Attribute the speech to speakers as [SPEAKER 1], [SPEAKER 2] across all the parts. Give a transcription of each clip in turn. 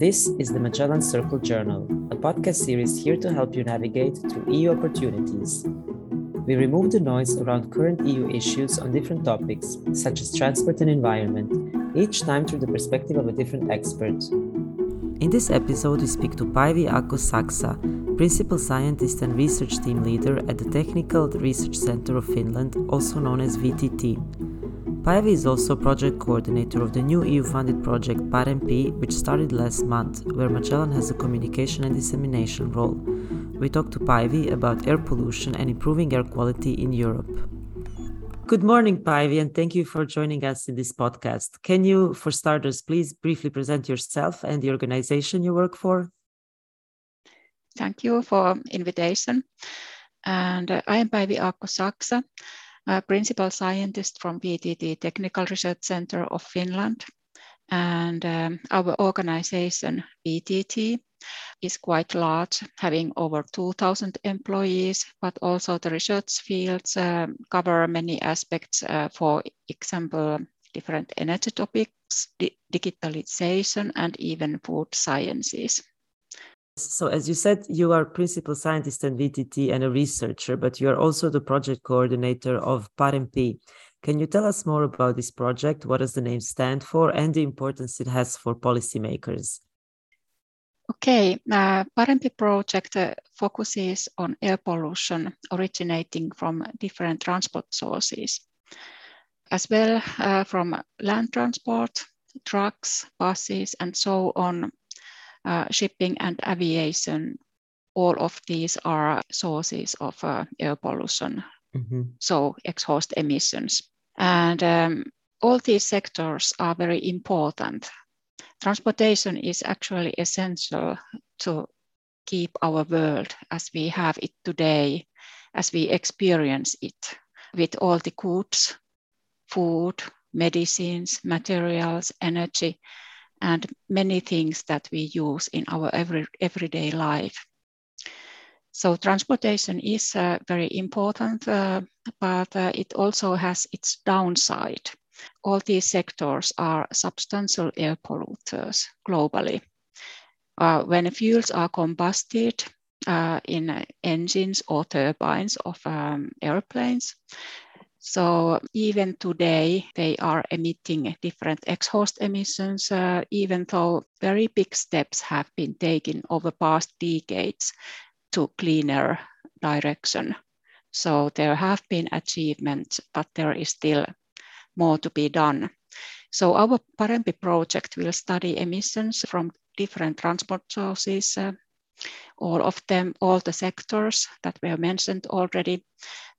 [SPEAKER 1] This is the Magellan Circle Journal, a podcast series here to help you navigate through EU opportunities. We remove the noise around current EU issues on different topics, such as transport and environment, each time through the perspective of a different expert. In this episode, we speak to Päivi Aakko-Saksa, Principal Scientist and Research Team Leader at the Technical Research Center of Finland, also known as VTT. Päivi is also project coordinator of the new EU funded project PAREMPI, which started last month, where Magellan has a communication and dissemination role. We talked to Päivi about air pollution and improving air quality in Europe. Good morning, Päivi, and thank you for joining us in this podcast. Can you, for starters, please briefly present yourself and the organization you work for?
[SPEAKER 2] Thank you for invitation. And uh, I am Päivi Aakko-Saksa a principal scientist from VTT Technical Research Center of Finland. And um, our organization, VTT, is quite large, having over 2,000 employees, but also the research fields um, cover many aspects, uh, for example, different energy topics, di digitalization, and even food sciences.
[SPEAKER 1] So, as you said, you are principal scientist at VTT and a researcher, but you are also the project coordinator of PAREMPI. Can you tell us more about this project? What does the name stand for and the importance it has for policymakers?
[SPEAKER 2] Okay, uh, PAREMPI project uh, focuses on air pollution originating from different transport sources, as well uh, from land transport, trucks, buses, and so on, shipping and aviation, all of these are sources of uh, air pollution, mm-hmm. so exhaust emissions. And um, all these sectors are very important. Transportation is actually essential to keep our world as we have it today, as we experience it, with all the goods, food, medicines, materials, energy, and many things that we use in our every, everyday life. So transportation is uh, very important, uh, but uh, it also has its downside. All these sectors are substantial air polluters globally. Uh, when fuels are combusted uh, in engines or turbines of um, airplanes, so even today, they are emitting different exhaust emissions, uh, even though very big steps have been taken over past decades to cleaner direction. So there have been achievements, but there is still more to be done. So our PAREMPI project will study emissions from different transport sources, uh, all of them, all the sectors that were mentioned already,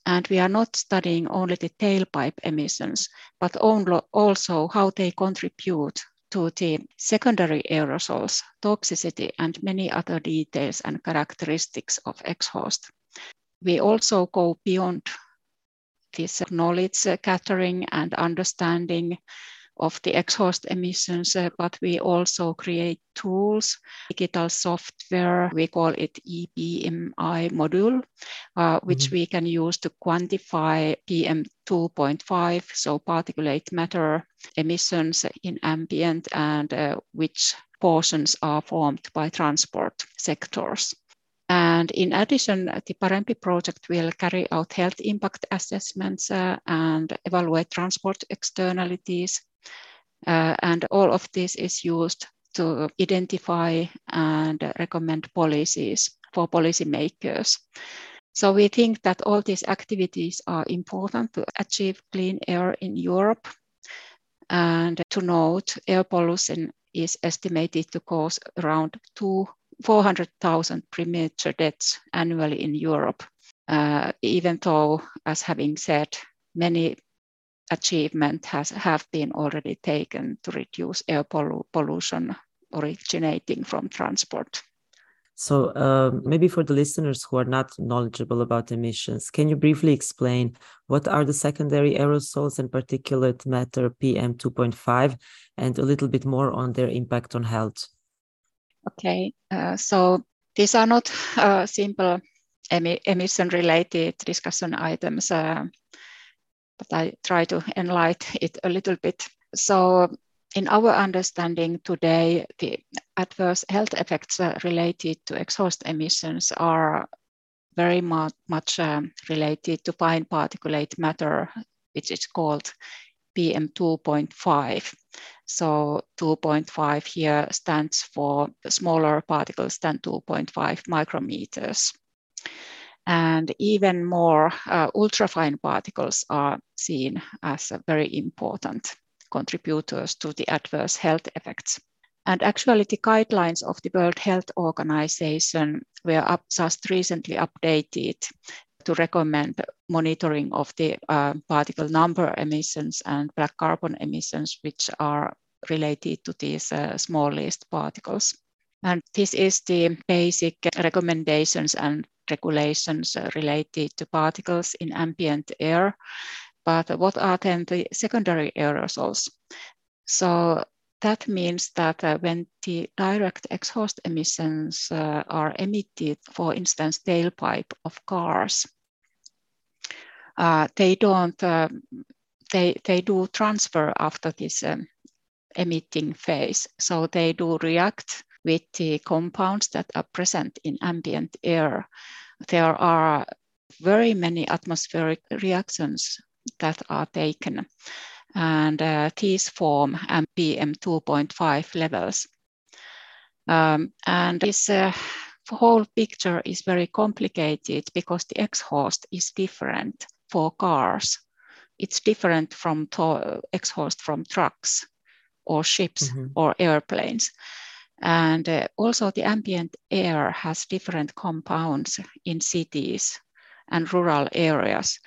[SPEAKER 2] and we are not studying only the tailpipe emissions, but also how they contribute to the secondary aerosols, toxicity, and many other details and characteristics of exhaust. We also go beyond this knowledge gathering and understanding of the exhaust emissions, uh, but we also create tools, digital software, we call it EPMI module, uh, which mm-hmm. we can use to quantify PM 2.5, so particulate matter emissions in ambient and uh, which portions are formed by transport sectors. And in addition, the PAREMPI project will carry out health impact assessments uh, and evaluate transport externalities uh, and all of this is used to identify and recommend policies for policymakers. So we think that all these activities are important to achieve clean air in Europe. And to note, air pollution is estimated to cause around two, 400,000 premature deaths annually in Europe, uh, even though, as having said, many achievement has have been already taken to reduce air pollu pollution originating from transport.
[SPEAKER 1] So uh, maybe for the listeners who are not knowledgeable about emissions, can you briefly explain what are the secondary aerosols and particulate matter PM 2.5 and a little bit more on their impact on health?
[SPEAKER 2] Okay, uh, so these are not uh, simple emission related discussion items. But I try to enlighten it a little bit. So in our understanding today, the adverse health effects related to exhaust emissions are very much, um, related to fine particulate matter, which is called PM2.5. So 2.5 here stands for smaller particles than 2.5 micrometers. And even more uh, ultrafine particles are seen as very important contributors to the adverse health effects. And actually, the guidelines of the World Health Organization were up, just recently updated to recommend monitoring of the uh, particle number emissions and black carbon emissions, which are related to these uh, smallest particles. And this is the basic recommendations and regulations related to particles in ambient air. But what are then the secondary aerosols? So that means that uh, when the direct exhaust emissions uh, are emitted, for instance, tailpipe of cars, uh, they don't, uh, they, they do transfer after this um, emitting phase. So they do react with the compounds that are present in ambient air. There are very many atmospheric reactions that are taken and uh, these form PM 2.5 levels. Um, and this uh, whole picture is very complicated because the exhaust is different for cars. It's different from exhaust from trucks or ships mm-hmm. or airplanes. And uh, also the ambient air has different compounds in cities and rural areas.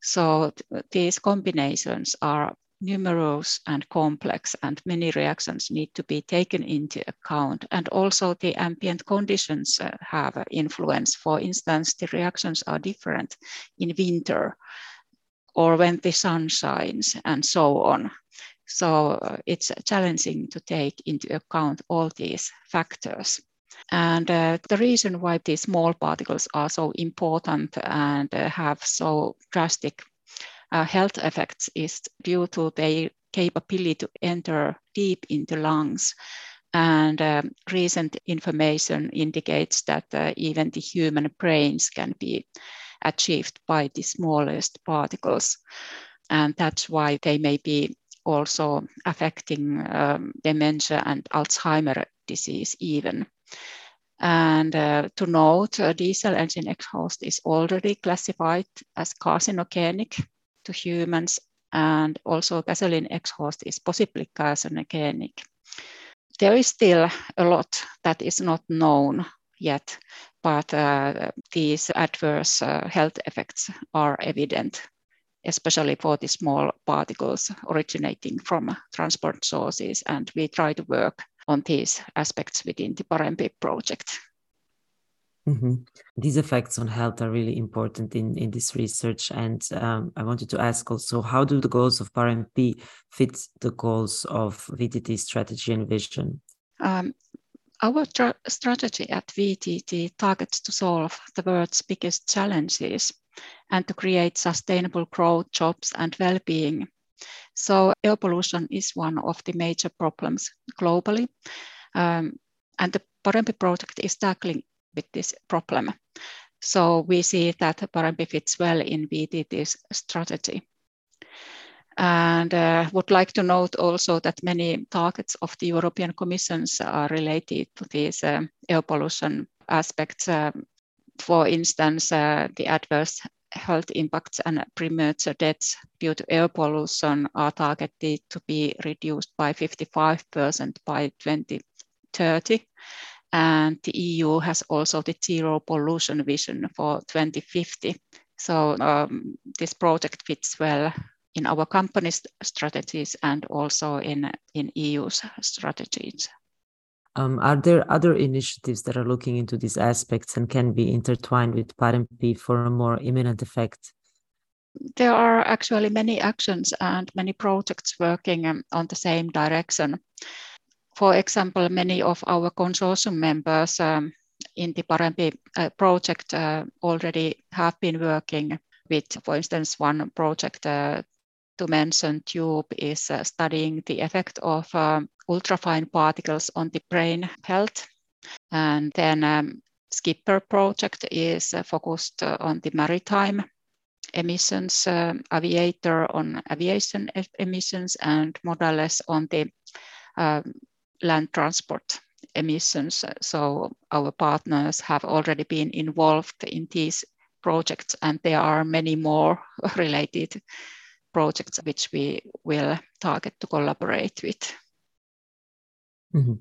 [SPEAKER 2] So th- these combinations are numerous and complex and many reactions need to be taken into account. And also the ambient conditions uh, have influence. For instance the reactions are different in winter or when the sun shines and so on so uh, it's challenging to take into account all these factors and uh, the reason why these small particles are so important and uh, have so drastic uh, health effects is due to their capability to enter deep into lungs. And um, recent information indicates that uh, even the human brains can be achieved by the smallest particles. And that's why they may be also affecting um, dementia and Alzheimer disease even. And uh, to note, uh, diesel engine exhaust is already classified as carcinogenic to humans, and also gasoline exhaust is possibly carcinogenic. There is still a lot that is not known yet, but uh, these adverse uh, health effects are evident, especially for the small particles originating from transport sources. And we try to work on these aspects within the Parempi project.
[SPEAKER 1] Mm-hmm. These effects on health are really important in, in this research. And um, I wanted to ask also how do the goals of Parempi fit the goals of VTT strategy and vision? Um,
[SPEAKER 2] our tra- strategy at VTT targets to solve the world's biggest challenges and to create sustainable growth, jobs, and well being. So, air pollution is one of the major problems globally. Um, and the Parempi project is tackling with this problem. So we see that Parempi fits well in VTT's strategy. And uh, would like to note also that many targets of the European Commissions are related to these uh, air pollution aspects. Uh, for instance, uh, the adverse health impacts and premature deaths due to air pollution are targeted to be reduced by 55% by 2030. And the EU has also the zero pollution vision for 2050. So um, this project fits well in our company's strategies and also in, in EU's strategies.
[SPEAKER 1] Um, are there other initiatives that are looking into these aspects and can be intertwined with Parempi for a more imminent effect?
[SPEAKER 2] There are actually many actions and many projects working um, on the same direction for example, many of our consortium members um, in the Parempi uh, project uh, already have been working with, for instance, one project uh, to mention TUBE is uh, studying the effect of um, ultrafine particles on the brain health. And then um, SCIPPER project is uh, focused uh, on the maritime emissions, um, Aviator on aviation emissions, and Modales on the um, land transport emissions. So our partners have already been involved in these projects, and there are many more related projects which we will target to collaborate with.
[SPEAKER 1] Mm-hmm.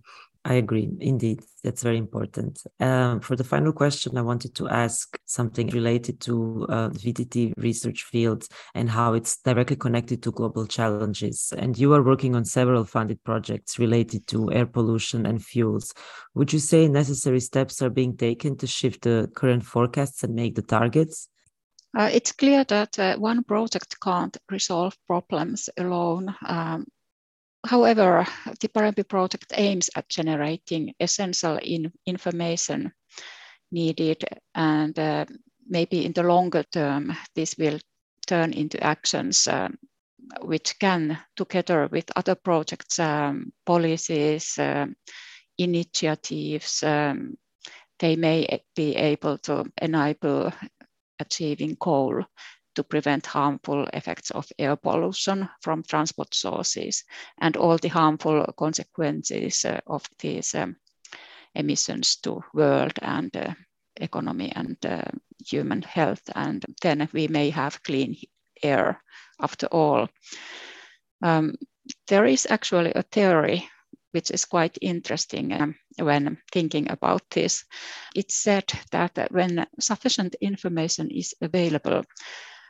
[SPEAKER 1] I agree. Indeed, that's very important. Um, for the final question, I wanted to ask something related to uh, VTT research fields and how it's directly connected to global challenges. And you are working on several funded projects related to air pollution and fuels. Would you say necessary steps are being taken to shift the current forecasts and make the targets?
[SPEAKER 2] Uh, it's clear that uh, one project can't resolve problems alone. Um, However, the Parempi project aims at generating essential in information needed and uh, maybe in the longer term, this will turn into actions um, which can, together with other projects, um, policies, um, initiatives, um, they may be able to enable achieving goal to prevent harmful effects of air pollution from transport sources and all the harmful consequences uh, of these um, emissions to world and uh, economy and uh, human health. And then we may have clean air after all. Um, there is actually a theory which is quite interesting um, when thinking about this. It's said that when sufficient information is available, uh,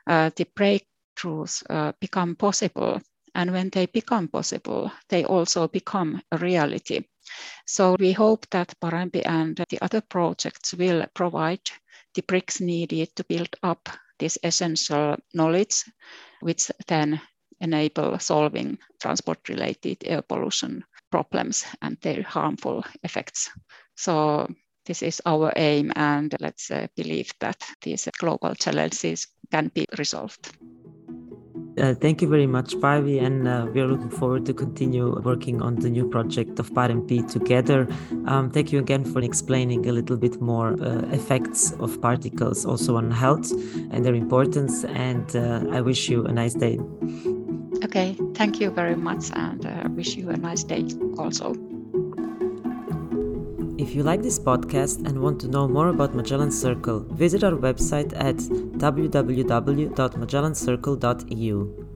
[SPEAKER 2] the breakthroughs uh, become possible. And when they become possible, they also become a reality. So we hope that Parempi and the other projects will provide the bricks needed to build up this essential knowledge, which then enable solving transport-related air pollution problems and their harmful effects. So this is our aim, and let's uh, believe that these global challenges can be resolved.
[SPEAKER 1] Uh, thank you very much, Päivi, and uh, we are looking forward to continue working on the new project of Parempi together. Um, thank you again for explaining a little bit more uh, effects of particles also on health and their importance. And uh, I wish you a nice day.
[SPEAKER 2] Okay, thank you very much, and uh, wish you a nice day also.
[SPEAKER 1] If you like this podcast and want to know more about Magellan Circle, visit our website at www.magellancircle.eu.